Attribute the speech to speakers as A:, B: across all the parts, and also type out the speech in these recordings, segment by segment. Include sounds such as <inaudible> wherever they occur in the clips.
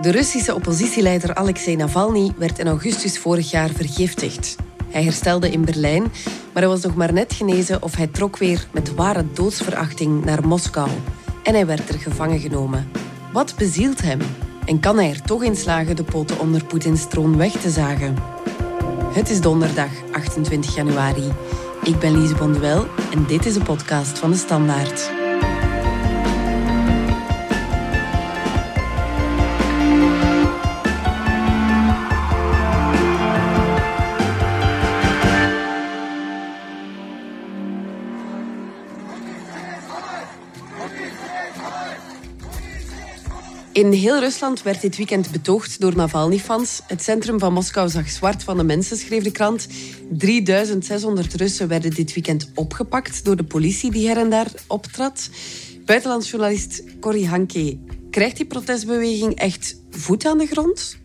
A: De Russische oppositieleider Alexei Navalny werd in augustus vorig jaar vergiftigd. Hij herstelde in Berlijn, maar hij was nog maar net genezen of hij trok weer met ware doodsverachting naar Moskou. En hij werd er gevangen genomen. Wat bezielt hem? En kan hij er toch in slagen de poten onder Poetins troon weg te zagen? Het is donderdag 28 januari. Ik ben Lise Bonduel en dit is de podcast van de Standaard. In heel Rusland werd dit weekend betoogd door Navalny-fans. Het centrum van Moskou zag zwart van de mensen, schreef de krant. 3600 Russen werden dit weekend opgepakt door de politie die her en daar optrad. Buitenlandsjournalist Corrie Hanke, krijgt die protestbeweging echt voet aan de grond?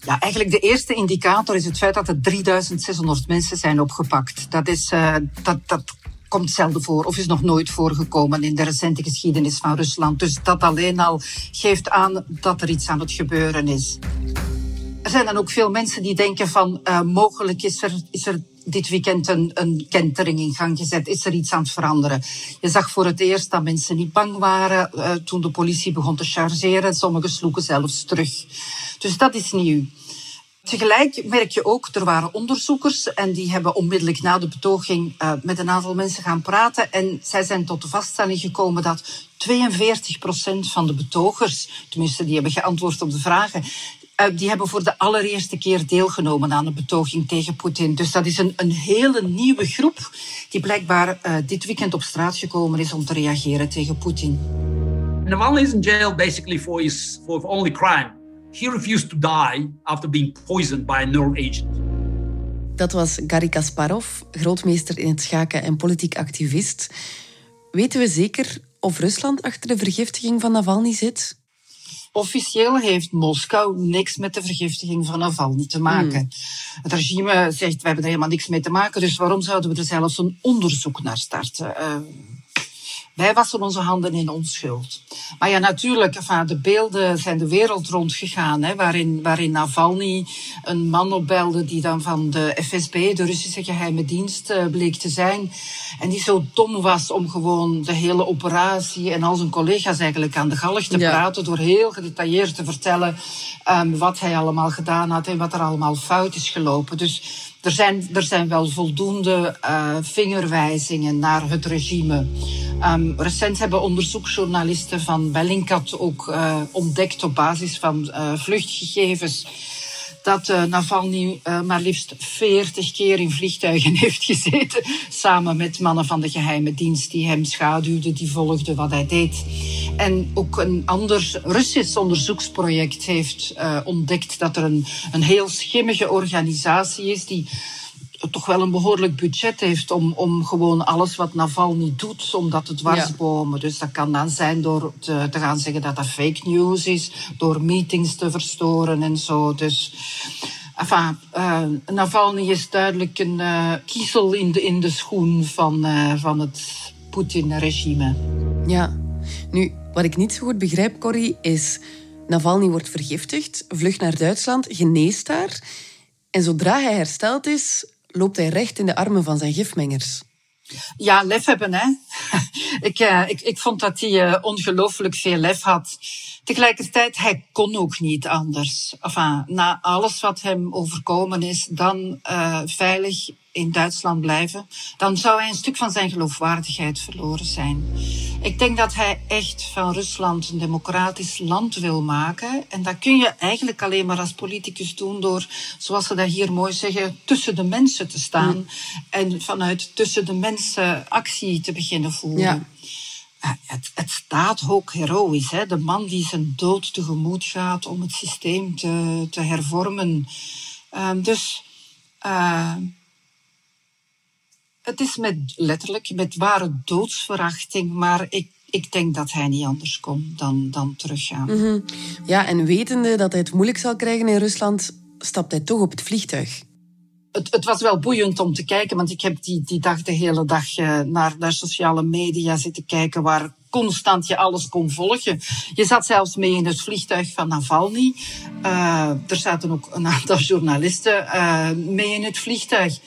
B: Ja, eigenlijk de eerste indicator is het feit dat er 3600 mensen zijn opgepakt. Dat, is, uh, dat, dat komt zelden voor of is nog nooit voorgekomen in de recente geschiedenis van Rusland. Dus dat alleen al geeft aan dat er iets aan het gebeuren is. Er zijn dan ook veel mensen die denken van uh, mogelijk is er, is er dit weekend een, een kentering in gang gezet. Is er iets aan het veranderen? Je zag voor het eerst dat mensen niet bang waren uh, toen de politie begon te chargeren. Sommigen sloegen zelfs terug. Dus dat is nieuw. Tegelijk merk je ook, er waren onderzoekers en die hebben onmiddellijk na de betoging uh, met een aantal mensen gaan praten. En zij zijn tot de vaststelling gekomen dat 42 procent van de betogers, tenminste die hebben geantwoord op de vragen, uh, die hebben voor de allereerste keer deelgenomen aan een betoging tegen Poetin. Dus dat is een, een hele nieuwe groep die blijkbaar uh, dit weekend op straat gekomen is om te reageren tegen Poetin.
C: Navalny is in jail basically for his for only crime. He refused to die after being poisoned by a neural agent.
A: Dat was Garry Kasparov, grootmeester in het schaken en politiek activist. Weten we zeker of Rusland achter de vergiftiging van Navalny zit?
B: Officieel heeft Moskou niks met de vergiftiging van Navalny te maken. Hmm. Het regime zegt, we hebben er helemaal niks mee te maken, dus waarom zouden we er zelfs een onderzoek naar starten? Uh, wij wassen onze handen in onschuld. Maar ja, natuurlijk, enfin, de beelden zijn de wereld rondgegaan, hè, waarin, waarin Navalny een man opbelde die dan van de FSB, de Russische geheime dienst, uh, bleek te zijn. En die zo dom was om gewoon de hele operatie en al zijn collega's eigenlijk aan de galg te ja. praten, door heel gedetailleerd te vertellen um, wat hij allemaal gedaan had en wat er allemaal fout is gelopen. Dus er zijn, er zijn wel voldoende uh, vingerwijzingen naar het regime. Um, recent hebben onderzoeksjournalisten van Bellingcat ook uh, ontdekt op basis van uh, vluchtgegevens dat uh, Navalny maar liefst 40 keer in vliegtuigen <laughs> heeft gezeten. Samen met mannen van de geheime dienst die hem schaduwden, die volgden wat hij deed. En ook een ander Russisch onderzoeksproject heeft uh, ontdekt dat er een, een heel schimmige organisatie is die toch wel een behoorlijk budget heeft om, om gewoon alles wat Navalny doet, om dat te dwarsbomen. Ja. Dus dat kan dan zijn door te, te, gaan zeggen dat dat fake news is, door meetings te verstoren en zo. Dus enfin, uh, Navalny is duidelijk een uh, kiezel in de, in de schoen van, uh, van het Poetin-regime.
A: Ja, nu, wat ik niet zo goed begrijp, Corrie, is... Navalny wordt vergiftigd, vlucht naar Duitsland, geneest daar... En zodra hij hersteld is, loopt hij recht in de armen van zijn gifmengers.
B: Ja, lef hebben, hè. <laughs> ik, uh, ik, ik vond dat hij uh, ongelooflijk veel lef had. Tegelijkertijd, hij kon ook niet anders. Enfin, na alles wat hem overkomen is, dan uh, veilig in Duitsland blijven, dan zou hij een stuk van zijn geloofwaardigheid verloren zijn. Ik denk dat hij echt van Rusland een democratisch land wil maken. En dat kun je eigenlijk alleen maar als politicus doen door, zoals ze dat hier mooi zeggen, tussen de mensen te staan. Mm. En vanuit tussen de mensen actie te beginnen voeren. Ja. Het, het, staat ook heroïs. Hè? De man die zijn dood tegemoet gaat om het systeem te, te hervormen. Um, dus uh, het is met, letterlijk met ware doodsverachting, maar ik, ik denk dat hij niet anders kon dan, dan teruggaan.
A: Mm -hmm. Ja, en wetende dat hij het moeilijk zal krijgen in Rusland, stapt hij toch op het vliegtuig.
B: Het, het, was wel boeiend om te kijken, want ik heb die, die dag de hele dag uh, naar, naar sociale media zitten kijken waar constant je alles kon volgen. Je zat zelfs mee in het vliegtuig van Navalny. Uh, er zaten ook een aantal journalisten uh, mee in het vliegtuig.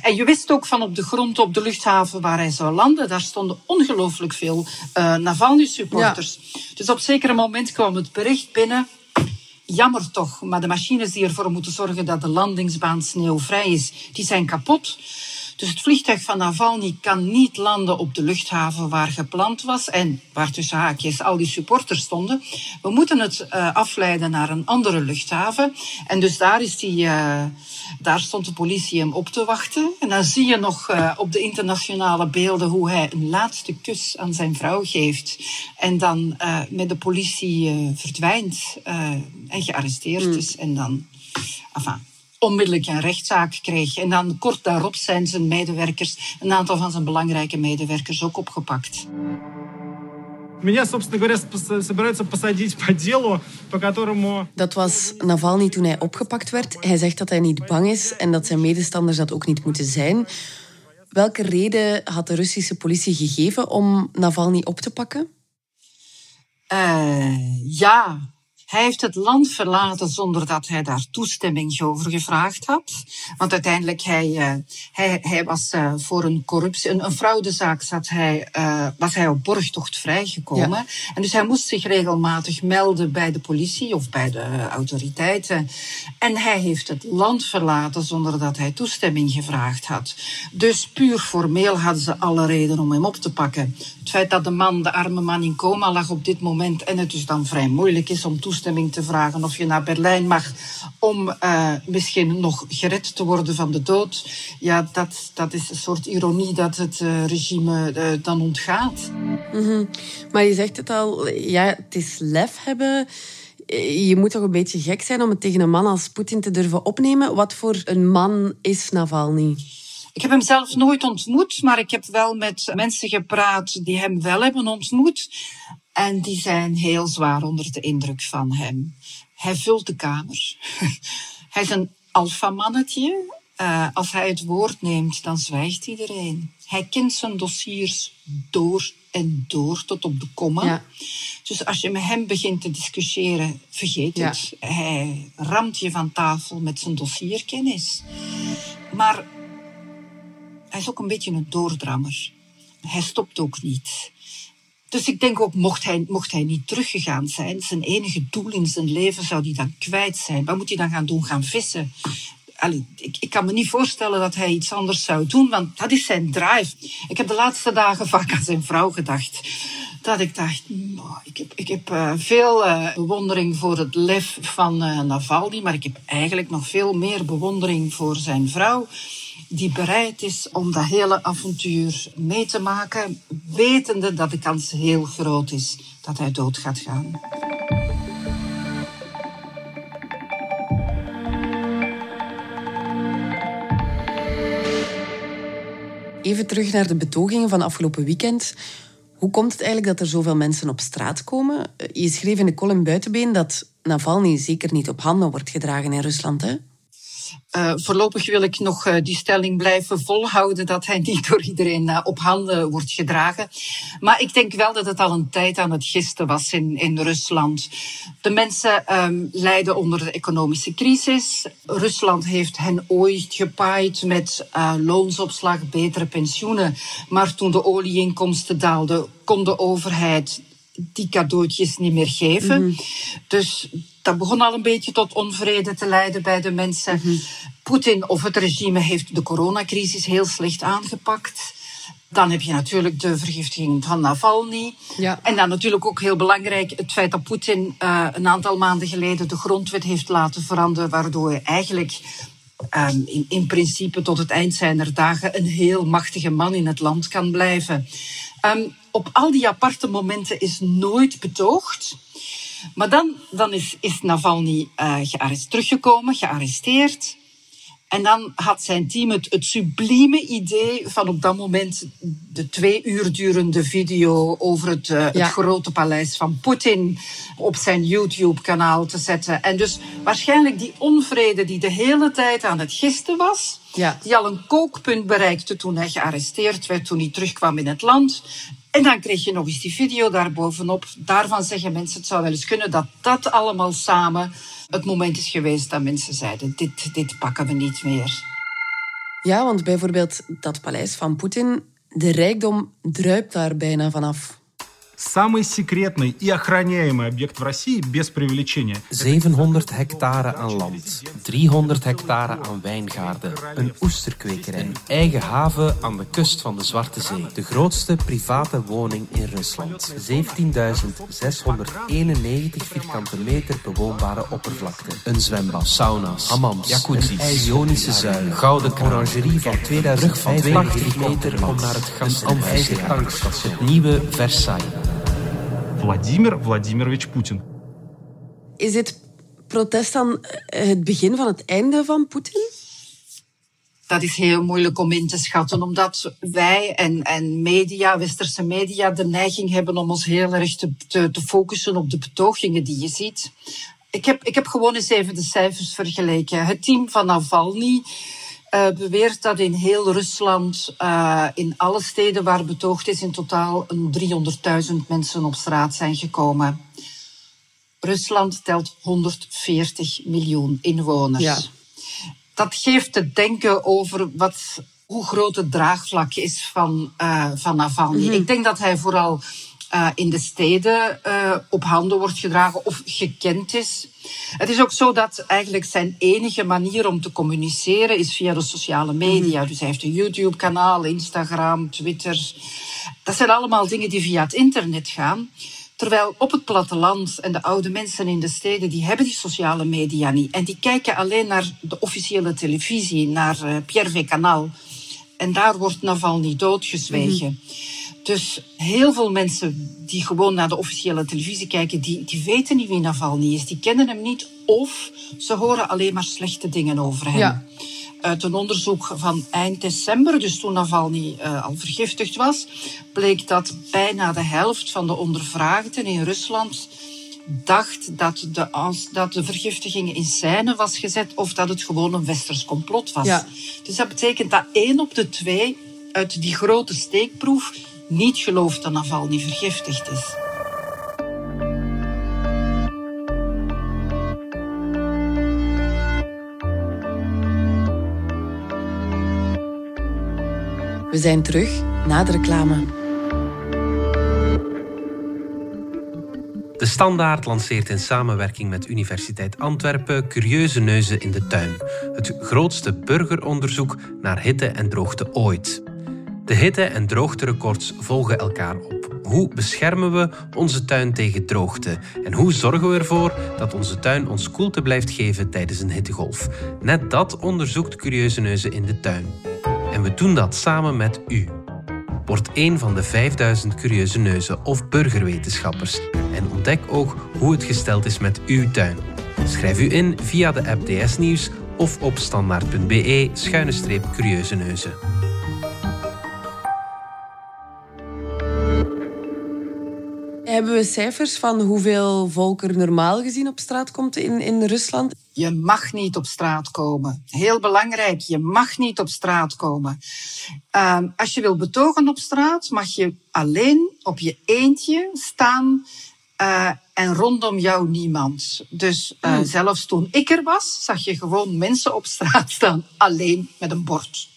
B: En je wist ook van op de grond op de luchthaven waar hij zou landen, daar stonden ongelooflijk veel uh, Navalny-supporters. Ja. Dus op zeker moment kwam het bericht binnen jammer toch, maar de machines die ervoor moeten zorgen dat de landingsbaan sneeuwvrij is, die zijn kapot. Dus het vliegtuig van Navalny kan niet landen op de luchthaven waar gepland was en waar tussen haakjes al die supporters stonden. We moeten het uh, afleiden naar een andere luchthaven. En dus daar, is die, uh, daar stond de politie hem op te wachten. En dan zie je nog uh, op de internationale beelden hoe hij een laatste kus aan zijn vrouw geeft. En dan met de politie verdwijnt en gearresteerd mm. is. En dan, enfin, onmiddellijk een rechtszaak kreeg. En dan kort daarop zijn zijn medewerkers, een aantal van zijn belangrijke medewerkers, ook opgepakt.
A: Dat was Navalny toen hij opgepakt werd. Hij zegt dat hij niet bang is en dat zijn medestanders dat ook niet moeten zijn. Welke reden had de Russische politie gegeven om Navalny op te pakken?
B: Uh, ja, hij heeft het land verlaten zonder dat hij daar toestemming over gevraagd had. Want uiteindelijk, hij, uh, hij, hij was uh, voor een corruptie, een, een fraudezaak zat hij, uh, was hij op borgtocht vrijgekomen. Ja. En dus hij moest zich regelmatig melden bij de politie of bij de autoriteiten. En hij heeft het land verlaten zonder dat hij toestemming gevraagd had. Dus puur formeel hadden ze alle reden om hem op te pakken. Het feit dat de man, de arme man in coma lag op dit moment en het dus dan vrij moeilijk is om toestemming toestemming te vragen of je naar Berlijn mag om uh, misschien nog gered te worden van de dood. Ja, dat, dat is een soort ironie dat het uh, regime uh, dan ontgaat.
A: Mm -hmm. Maar je zegt het al, ja, het is lef hebben. Je moet toch een beetje gek zijn om het tegen een man als Poetin te durven opnemen. Wat voor een man is Navalny?
B: Ik heb hem zelf nooit ontmoet, maar ik heb wel met mensen gepraat die hem wel hebben ontmoet. En die zijn heel zwaar onder de indruk van hem. Hij vult de kamer. <laughs> hij is een alfamannetje. Uh, als hij het woord neemt, dan zwijgt iedereen. Hij kent zijn dossiers door en door tot op de komma. Ja. Dus als je met hem begint te discussiëren, vergeet ja. het. Hij ramt je van tafel met zijn dossierkennis. Maar hij is ook een beetje een doordrammer. Hij stopt ook niet. Dus ik denk ook, mocht hij, mocht hij niet teruggegaan zijn, zijn enige doel in zijn leven zou hij dan kwijt zijn. Wat moet hij dan gaan doen? Gaan vissen? Allee, ik, ik, kan me niet voorstellen dat hij iets anders zou doen, want dat is zijn drive. Ik heb de laatste dagen <laughs> vaak aan zijn vrouw gedacht. Dat ik dacht, nou, ik heb, ik heb uh, veel uh, bewondering voor het lef van uh, maar ik heb eigenlijk nog veel meer bewondering voor zijn vrouw die bereid is om dat hele avontuur mee te maken, wetende dat de kans heel groot is dat hij dood gaat gaan.
A: Even terug naar de betogingen van afgelopen weekend. Hoe komt het eigenlijk dat er zoveel mensen op straat komen? Je schreef in de column Buitenbeen dat Navalny zeker niet op handen wordt gedragen in Rusland, hè?
B: Uh, voorlopig wil ik nog uh, die stelling blijven volhouden dat hij niet door iedereen uh, op handen wordt gedragen. Maar ik denk wel dat het al een tijd aan het gisten was in, in Rusland. De mensen um, lijden onder de economische crisis. Rusland heeft hen ooit gepaaid met loonsopslag, betere pensioenen. Maar toen de olieinkomsten daalden, kon de overheid die cadeautjes niet meer geven. Mm -hmm. Dus dat begon al een beetje tot onvrede te leiden bij de mensen. Mm -hmm. Poetin of het regime heeft de coronacrisis heel slecht aangepakt. Dan heb je natuurlijk de vergiftiging van Navalny. Ja. En dan natuurlijk ook heel belangrijk het feit dat Poetin uh, een aantal maanden geleden de grondwet heeft laten veranderen, waardoor hij eigenlijk um, in, in principe tot het eind zijner dagen een heel machtige man in het land kan blijven. Um, op al die aparte momenten is nooit betoogd. Maar dan, dan is, is Navalny uh, teruggekomen, gearresteerd. En dan had zijn team het, het sublieme idee van op dat moment de twee uur durende video over het, uh, ja. het grote paleis van Poetin op zijn YouTube-kanaal te zetten. En dus waarschijnlijk die onvrede die de hele tijd aan het gisten was, ja. die al een kookpunt bereikte toen hij gearresteerd werd, toen hij terugkwam in het land, En dan kreeg je nog eens die video daarbovenop. Daarvan zeggen mensen, het zou wel eens kunnen dat dat allemaal samen het moment is geweest dat mensen zeiden, dit, dit pakken we niet meer.
A: Ja, want bijvoorbeeld dat paleis van Poetin, de rijkdom druipt daar bijna vanaf.
D: Самый секретный и охраняемый объект в России, без преувеличения.
E: 700 hectare aan land, 300 hectare aan wijngaarden, een oesterkwekerij, een eigen haven aan de kust van de Zwarte Zee, de grootste private woning in Rusland, 17.691 vierkante meter bewoonbare oppervlakte, een zwembad, sauna's, hammams, jacuzzis, een ionische zuil, gouden orangerie van 2085 meter om naar het gas en eigen tankstation, het nieuwe Versailles.
D: Vladimir Vladimirovich Poetin.
A: Is dit protest dan eh, het begin van het einde van Poetin?
B: Dat is heel moeilijk om in te schatten, omdat wij en, en media, westerse media, de neiging hebben om ons heel erg te, te, te focussen op de betogingen die je ziet. Ik heb, ik heb gewoon eens even de cijfers vergeleken. Het team van Navalny uh, beweert dat in heel Rusland, uh, in alle steden waar betoogd is, in totaal 300.000 mensen op straat zijn gekomen. Rusland telt 140 miljoen inwoners.
A: Ja.
B: Dat geeft te denken over wat, hoe groot het draagvlak is van, uh, van Navalny. Mm. Ik denk dat hij vooral uh, in de steden uh, op handen wordt gedragen of gekend is. Het is ook zo dat eigenlijk zijn enige manier om te communiceren is via de sociale media. Mm. Dus hij heeft een YouTube-kanaal, Instagram, Twitter. Dat zijn allemaal dingen die via het internet gaan. Terwijl op het platteland en de oude mensen in de steden, die hebben die sociale media niet. En die kijken alleen naar de officiële televisie, naar uh, Pierre V. Kanaal. En daar wordt Navalny doodgezwegen. Mm. Dus heel veel mensen die gewoon naar de officiële televisie kijken, die, die weten niet wie Navalny is. Die kennen hem niet of ze horen alleen maar slechte dingen over hem.
A: Ja.
B: Uit een onderzoek van eind december, dus toen Navalny uh, al vergiftigd was, bleek dat bijna de helft van de ondervraagden in Rusland dacht dat de, dat de vergiftiging in scène was gezet of dat het gewoon een westers complot was.
A: Ja.
B: Dus dat betekent dat één op de twee uit die grote steekproef niet gelooft dat Navalny vergiftigd is.
A: We zijn terug na de reclame.
E: De Standaard lanceert in samenwerking met Universiteit Antwerpen Curieuze Neuzen in de Tuin. Het grootste burgeronderzoek naar hitte en droogte ooit. De hitte- en droogterecords volgen elkaar op. Hoe beschermen we onze tuin tegen droogte? En hoe zorgen we ervoor dat onze tuin ons koelte blijft geven tijdens een hittegolf? Net dat onderzoekt Curieuze Neuzen in de Tuin. En we doen dat samen met u. Word een van de 5000 Curieuze Neuzen of burgerwetenschappers en ontdek ook hoe het gesteld is met uw tuin. Schrijf u in via de app DS Nieuws of op standaard.be-curieuze neuzen.
A: Hebben we cijfers van hoeveel volk er normaal gezien op straat komt in, in Rusland?
B: Je mag niet op straat komen. Heel belangrijk, je mag niet op straat komen. Uh, als je wil betogen op straat, mag je alleen op je eentje staan uh, en rondom jou niemand. Dus uh, hmm. zelfs toen ik er was, zag je gewoon mensen op straat staan, alleen met een bord.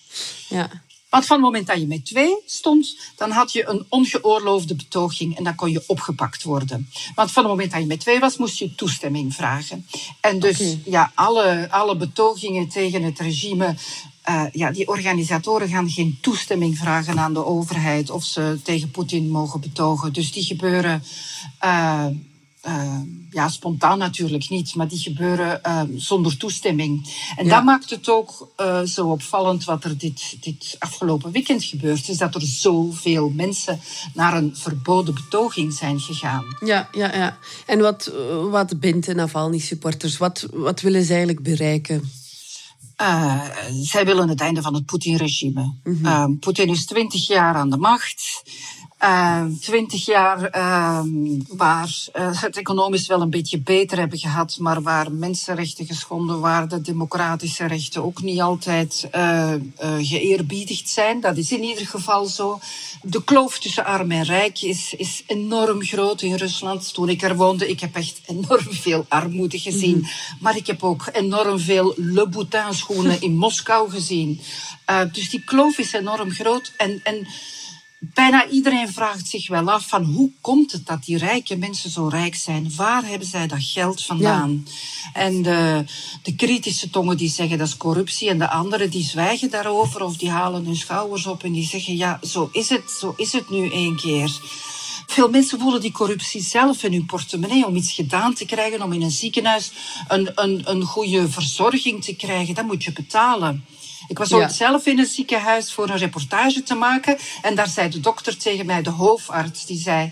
A: Ja.
B: Want van het moment dat je met twee stond, dan had je een ongeoorloofde betoging en dan kon je opgepakt worden. Want van het moment dat je met twee was, moest je toestemming vragen. En dus okay. ja, alle, alle betogingen tegen het regime uh, ja, die organisatoren gaan geen toestemming vragen aan de overheid of ze tegen Poetin mogen betogen. Dus die gebeuren uh, uh, ja, spontaan natuurlijk niet, maar die gebeuren uh, zonder toestemming. En ja. dat maakt het ook uh, zo opvallend wat er dit, dit afgelopen weekend gebeurd is, dat er zoveel mensen naar een verboden betoging zijn gegaan.
A: Ja, ja, ja. En wat, wat bindt de Navalny-supporters? Wat, wat willen ze eigenlijk bereiken?
B: Uh, zij willen het einde van het Poetin-regime. Mm -hmm. uh, Poetin is twintig jaar aan de macht. Uh, twintig jaar uh, waar uh, het economisch wel een beetje beter hebben gehad, maar waar mensenrechten geschonden waren, democratische rechten ook niet altijd uh, geëerbiedigd zijn. Dat is in ieder geval zo. De kloof tussen arm en rijk is, is enorm groot in Rusland. Toen ik er woonde, ik heb echt enorm veel armoede gezien. Mm. Maar ik heb ook enorm veel Le Boutin schoenen in Moskou gezien. dus die kloof is enorm groot. En, en bijna iedereen vraagt zich wel af van hoe komt het dat die rijke mensen zo rijk zijn? Waar hebben zij dat geld vandaan? En de, de, kritische tongen die zeggen dat is corruptie en de anderen die zwijgen daarover of die halen hun schouders op en die zeggen ja, zo is het, zo is het nu één keer. Veel mensen voelen die corruptie zelf in hun portemonnee om iets gedaan te krijgen, om in een ziekenhuis een, een, een goede verzorging te krijgen. Dat moet je betalen. Ik was ooit zelf in een ziekenhuis voor een reportage te maken. En daar zei de dokter tegen mij, de hoofdarts, die zei...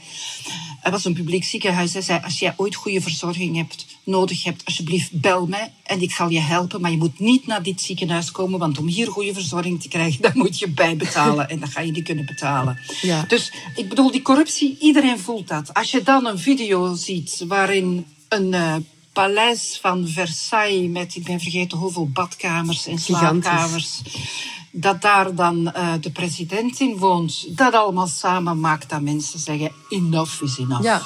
B: Het was een publiek ziekenhuis. Hij zei, als jij ooit goede verzorging hebt, nodig hebt, alsjeblieft bel mij en ik zal je helpen. Maar je moet niet naar dit ziekenhuis komen, want om hier goede verzorging te krijgen, <laughs> dan moet je bijbetalen. En dan ga je niet kunnen betalen. Ja. Dus ik bedoel, die corruptie, iedereen voelt dat. Als je dan een video ziet waarin een uh, paleis van Versailles met, ik ben vergeten hoeveel badkamers en slaapkamers. Dat daar dan uh, de president in woont. Dat allemaal samen maakt dat mensen zeggen, enough is enough.
A: Ja.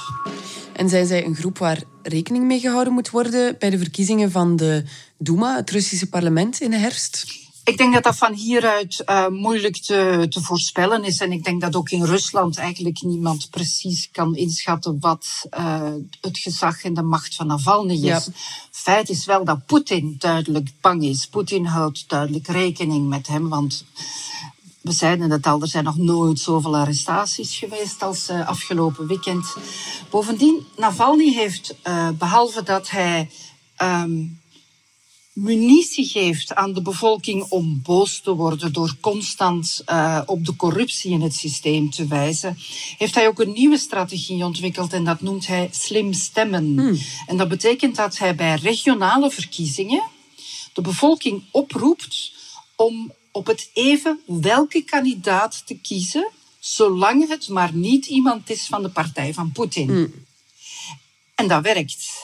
A: En zijn zij een groep waar rekening mee gehouden moet worden bij de verkiezingen van de Duma, het Russische parlement in de herfst?
B: Ik denk dat dat van hieruit uh, moeilijk te, te, voorspellen is. En ik denk dat ook in Rusland eigenlijk niemand precies kan inschatten wat uh, het gezag en de macht van Navalny is. Ja. Feit is wel dat Poetin duidelijk bang is. Poetin houdt duidelijk rekening met hem, want we zeiden het al, er zijn nog nooit zoveel arrestaties geweest als uh, afgelopen weekend. Bovendien, Navalny heeft, behalve dat hij um, munitie geeft aan de bevolking om boos te worden door constant uh, op de corruptie in het systeem te wijzen, heeft hij ook een nieuwe strategie ontwikkeld en dat noemt hij slim stemmen. Hmm. En dat betekent dat hij bij regionale verkiezingen de bevolking oproept om op het even welke kandidaat te kiezen, zolang het maar niet iemand is van de partij van Poetin. Hmm. En dat werkt.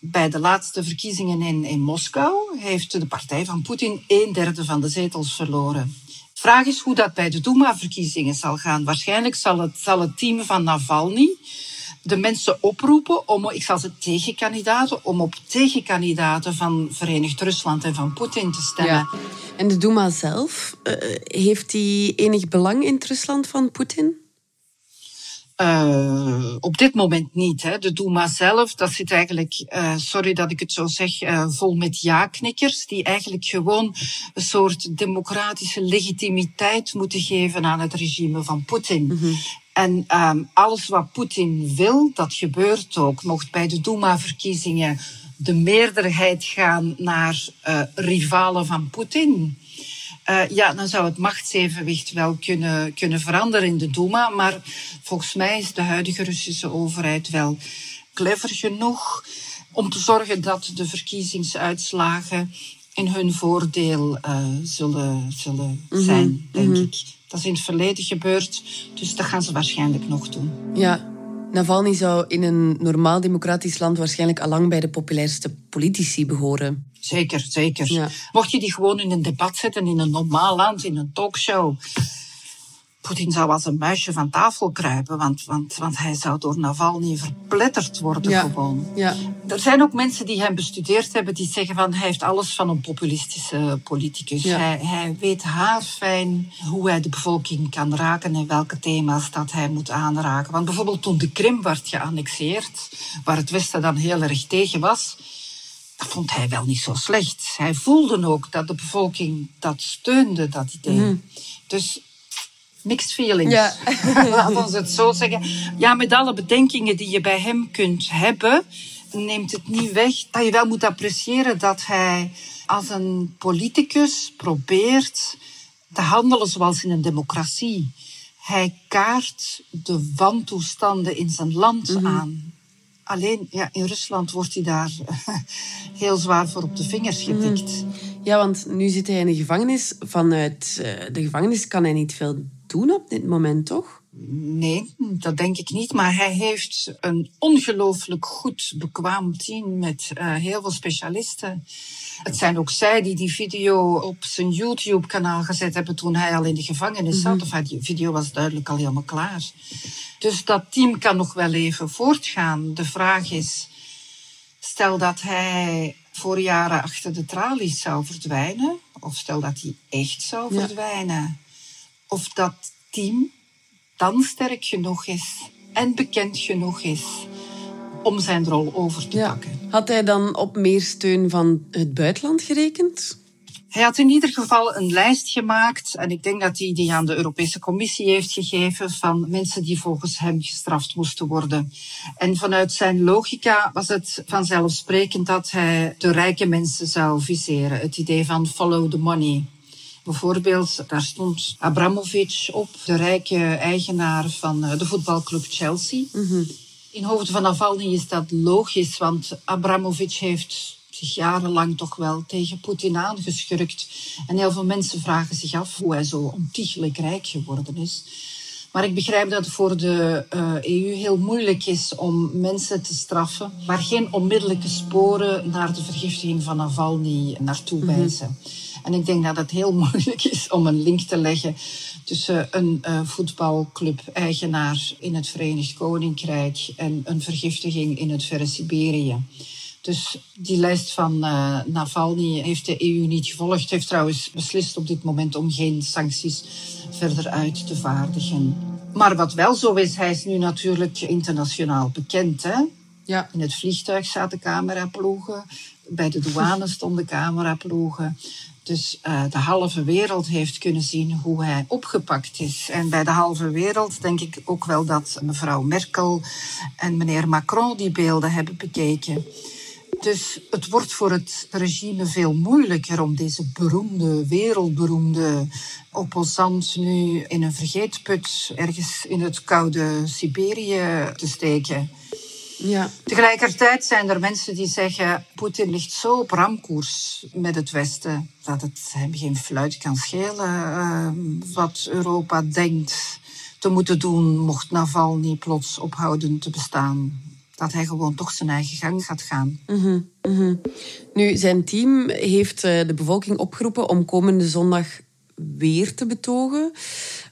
B: Bij de laatste verkiezingen in, in Moskou heeft de partij van Poetin een derde van de zetels verloren. Vraag is hoe dat bij de Duma-verkiezingen zal gaan. Waarschijnlijk zal het, zal het team van Navalny de mensen oproepen om, ik zal ze tegenkandidaten, om op tegenkandidaten van Verenigd Rusland en van Poetin te stemmen.
A: En de Duma zelf, uh, heeft die enig belang in het Rusland van Poetin?
B: Uh, op dit moment niet. Hè. De Duma zelf, dat zit eigenlijk, uh, sorry dat ik het zo zeg, uh, vol met ja-knikkers, die eigenlijk gewoon een soort democratische legitimiteit moeten geven aan het regime van Poetin. Mm -hmm. En um, alles wat Poetin wil, dat gebeurt ook. Mocht bij de Duma-verkiezingen de meerderheid gaan naar rivalen van Poetin, uh, ja, dan zou het machtsevenwicht wel kunnen, kunnen veranderen in de Duma. Maar volgens mij is de huidige Russische overheid wel clever genoeg om te zorgen dat de verkiezingsuitslagen in hun voordeel uh, zullen, zullen mhm, zijn, denk mm -hmm. ik. Dat is in het verleden gebeurd, dus dat gaan ze waarschijnlijk nog doen.
A: Ja, Navalny zou in een normaal democratisch land waarschijnlijk allang bij de populairste politici behoren.
B: Zeker, zeker. Ja. Mocht je die gewoon in een debat zetten, in een normaal land, in een talkshow. Poetin zou als een muisje van tafel kruipen, want, want, want hij zou door Navalny verpletterd worden ja. gewoon. Ja. Er zijn ook mensen die hem bestudeerd hebben, die zeggen van hij heeft alles van een populistische politicus. Ja. Hij, hij weet haarfijn hoe hij de bevolking kan raken en welke thema's dat hij moet aanraken. Want bijvoorbeeld toen de Krim werd geannexeerd, waar het Westen dan heel erg tegen was, dat vond hij wel niet zo slecht. Hij voelde ook dat de bevolking dat steunde, dat idee. Mm. Dus mixed feelings. Ja. <laughs> Laten we het zo zeggen. Ja, met alle bedenkingen die je bij hem kunt hebben, neemt het niet weg dat je wel moet appreciëren dat hij als een politicus probeert te handelen zoals in een democratie. Hij kaart de wantoestanden in zijn land mm -hmm. aan. Alleen ja, in Rusland wordt hij daar <laughs> heel zwaar voor op de vingers getikt. Mm.
A: Ja, want nu zit hij in de gevangenis. Vanuit uh, de gevangenis kan hij niet veel doen op dit moment, toch?
B: Nee, dat denk ik niet. Maar hij heeft een ongelooflijk goed, bekwaam team met uh, heel veel specialisten. Het zijn ook zij die die video op zijn YouTube-kanaal gezet hebben toen hij al in de gevangenis zat. Of die video was duidelijk al helemaal klaar. Dus dat team kan nog wel even voortgaan. De vraag is, stel dat hij voor jaren achter de tralies zou verdwijnen, of stel dat hij echt zou verdwijnen, of dat team dan sterk genoeg is en bekend genoeg is om zijn rol over te pakken.
A: Had hij dan op meer steun van het buitenland gerekend?
B: Hij had in ieder geval een lijst gemaakt en ik denk dat hij die aan de Europese Commissie heeft gegeven van mensen die volgens hem gestraft moesten worden. En vanuit zijn logica was het vanzelfsprekend dat hij de rijke mensen zou viseren. Het idee van follow the money. Bijvoorbeeld, daar stond Abramovic op, de rijke eigenaar van eh, de voetbalclub Chelsea. Mm In hoofd van Navalny is dat logisch, want Abramovic heeft zich jarenlang toch wel tegen Poetin aangeschurkt. En heel veel mensen vragen zich af hoe hij zo ontiegelijk rijk geworden is. Maar ik begrijp dat het voor de EU eh, e heel moeilijk is om mensen te straffen waar geen onmiddellijke sporen naar de vergiftiging van Navalny naartoe mhm. wijzen. En ik denk dat het heel <laughs> moeilijk is om een link te leggen tussen een uh, voetbalclub-eigenaar in het Verenigd Koninkrijk en een vergiftiging in het verre Siberië. Dus die lijst van uh, Navalny heeft de EU niet gevolgd. Heeft trouwens beslist op dit moment om geen sancties verder uit te vaardigen. Maar wat wel zo is, hij is nu natuurlijk internationaal bekend. Hè? Ja. In het vliegtuig zaten cameraploegen. Bij de douane <laughs> stonden cameraploegen. Dus uh, de halve wereld heeft kunnen zien hoe hij opgepakt is. En bij de halve wereld denk ik ook wel dat mevrouw Merkel en meneer Macron die beelden hebben bekeken. Dus het wordt voor het regime veel moeilijker om deze beroemde, wereldberoemde opposant nu in een vergeetput ergens in het koude Siberië te steken. Ja. Tegelijkertijd zijn er mensen die zeggen: Poetin ligt zo op ramkoers met het Westen dat het hem geen fluit kan schelen uh, wat Europa denkt te moeten doen mocht Navalny plots ophouden te bestaan dat hij gewoon toch zijn eigen gang gaat gaan. Mm
A: -hmm, Nu, zijn team heeft eh, de bevolking opgeroepen om komende zondag weer te betogen.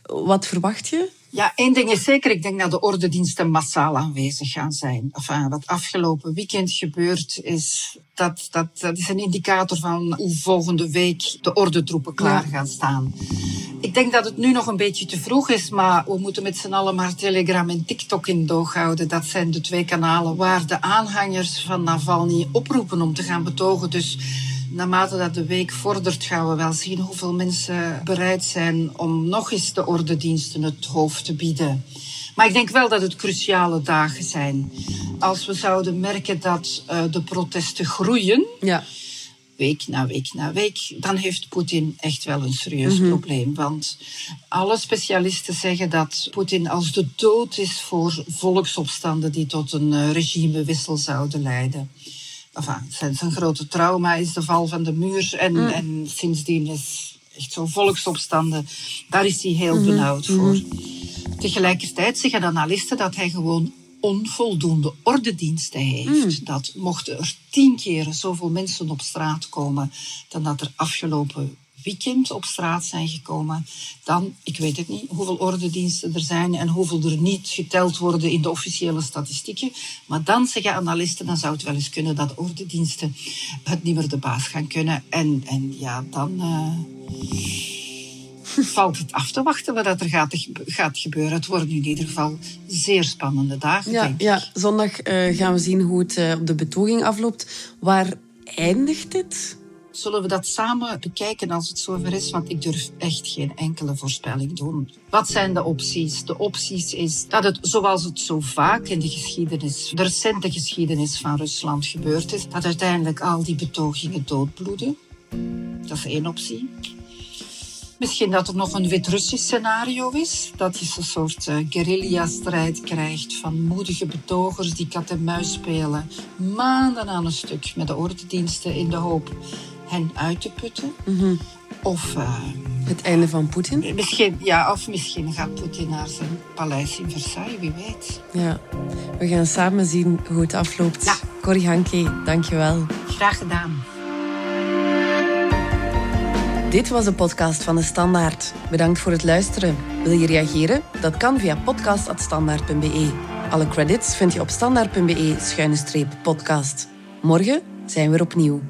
A: Wat verwacht je?
B: Ja, één ding is zeker. Ik denk dat de ordendiensten massaal aanwezig gaan zijn. Enfin, wat afgelopen weekend gebeurd is, dat, dat, dat is een indicator van hoe volgende week de ordentroepen klaar gaan staan. Ik denk dat het nu nog een beetje te vroeg is, maar we moeten met z'n allen maar Telegram en TikTok in doog houden. Dat zijn de twee kanalen waar de aanhangers van Navalny oproepen om te gaan betogen. Dus naarmate dat de week vordert, gaan we wel zien hoeveel mensen bereid zijn om nog eens de ordendiensten het hoofd te bieden. Maar ik denk wel dat het cruciale dagen zijn. Als we zouden merken dat uh, de protesten groeien, ja. week na week na week, dan heeft Poetin echt wel een serieus mm -hmm. probleem. Want alle specialisten zeggen dat Poetin als de dood is voor volksopstanden die tot een uh, regimewissel zouden leiden enfin, zijn, zijn grote trauma is de val van de muur. En, mm. en sindsdien is echt zo'n volksopstanden. Daar is hij heel mhm. benauwd voor. Mm Tegelijkertijd zeggen analisten dat hij gewoon onvoldoende ordendiensten heeft. Mm. Dat mochten er tien keer zoveel mensen op straat komen dan dat er afgelopen weekend op straat zijn gekomen, dan, ik weet het niet, hoeveel ordendiensten er zijn en hoeveel er niet geteld worden in de officiële statistieken. Maar dan zeggen analisten, dan zou het wel eens kunnen dat ordendiensten het niet meer de baas gaan kunnen. En, en ja, dan. Uh, valt het af te wachten wat er gaat, gaat, gebeuren. Het worden in ieder geval zeer spannende dagen.
A: Ja,
B: denk
A: ik. ja zondag uh, gaan we zien hoe het uh, op de betoging afloopt. Waar eindigt dit?
B: Zullen we dat samen bekijken als het zover is? Want ik durf echt geen enkele voorspelling doen. Wat zijn de opties? De opties is dat het, zoals het zo vaak in de geschiedenis, de recente geschiedenis van Rusland gebeurd is, dat uiteindelijk al die betogingen doodbloeden. Dat is één optie. Misschien dat er nog een Wit-Russisch scenario is. Dat je een soort uh, guerrilla-strijd krijgt van moedige betogers die kat en muis spelen. Maanden aan een stuk met de ordendiensten in de hoop hen uit te putten. Mhm. Of uh,
A: het einde van Poetin?
B: Misschien, ja, of misschien gaat Poetin naar zijn paleis in Versailles, wie weet.
A: Ja, we gaan samen zien hoe het afloopt.
B: Ja.
A: Corrie Hanke, dankjewel.
B: Graag gedaan.
A: Dit was de podcast van de Standaard. Bedankt voor het luisteren. Wil je reageren? Dat kan via podcast.standaard.be. Alle credits vind je op standaard.be-podcast. Morgen zijn we er opnieuw.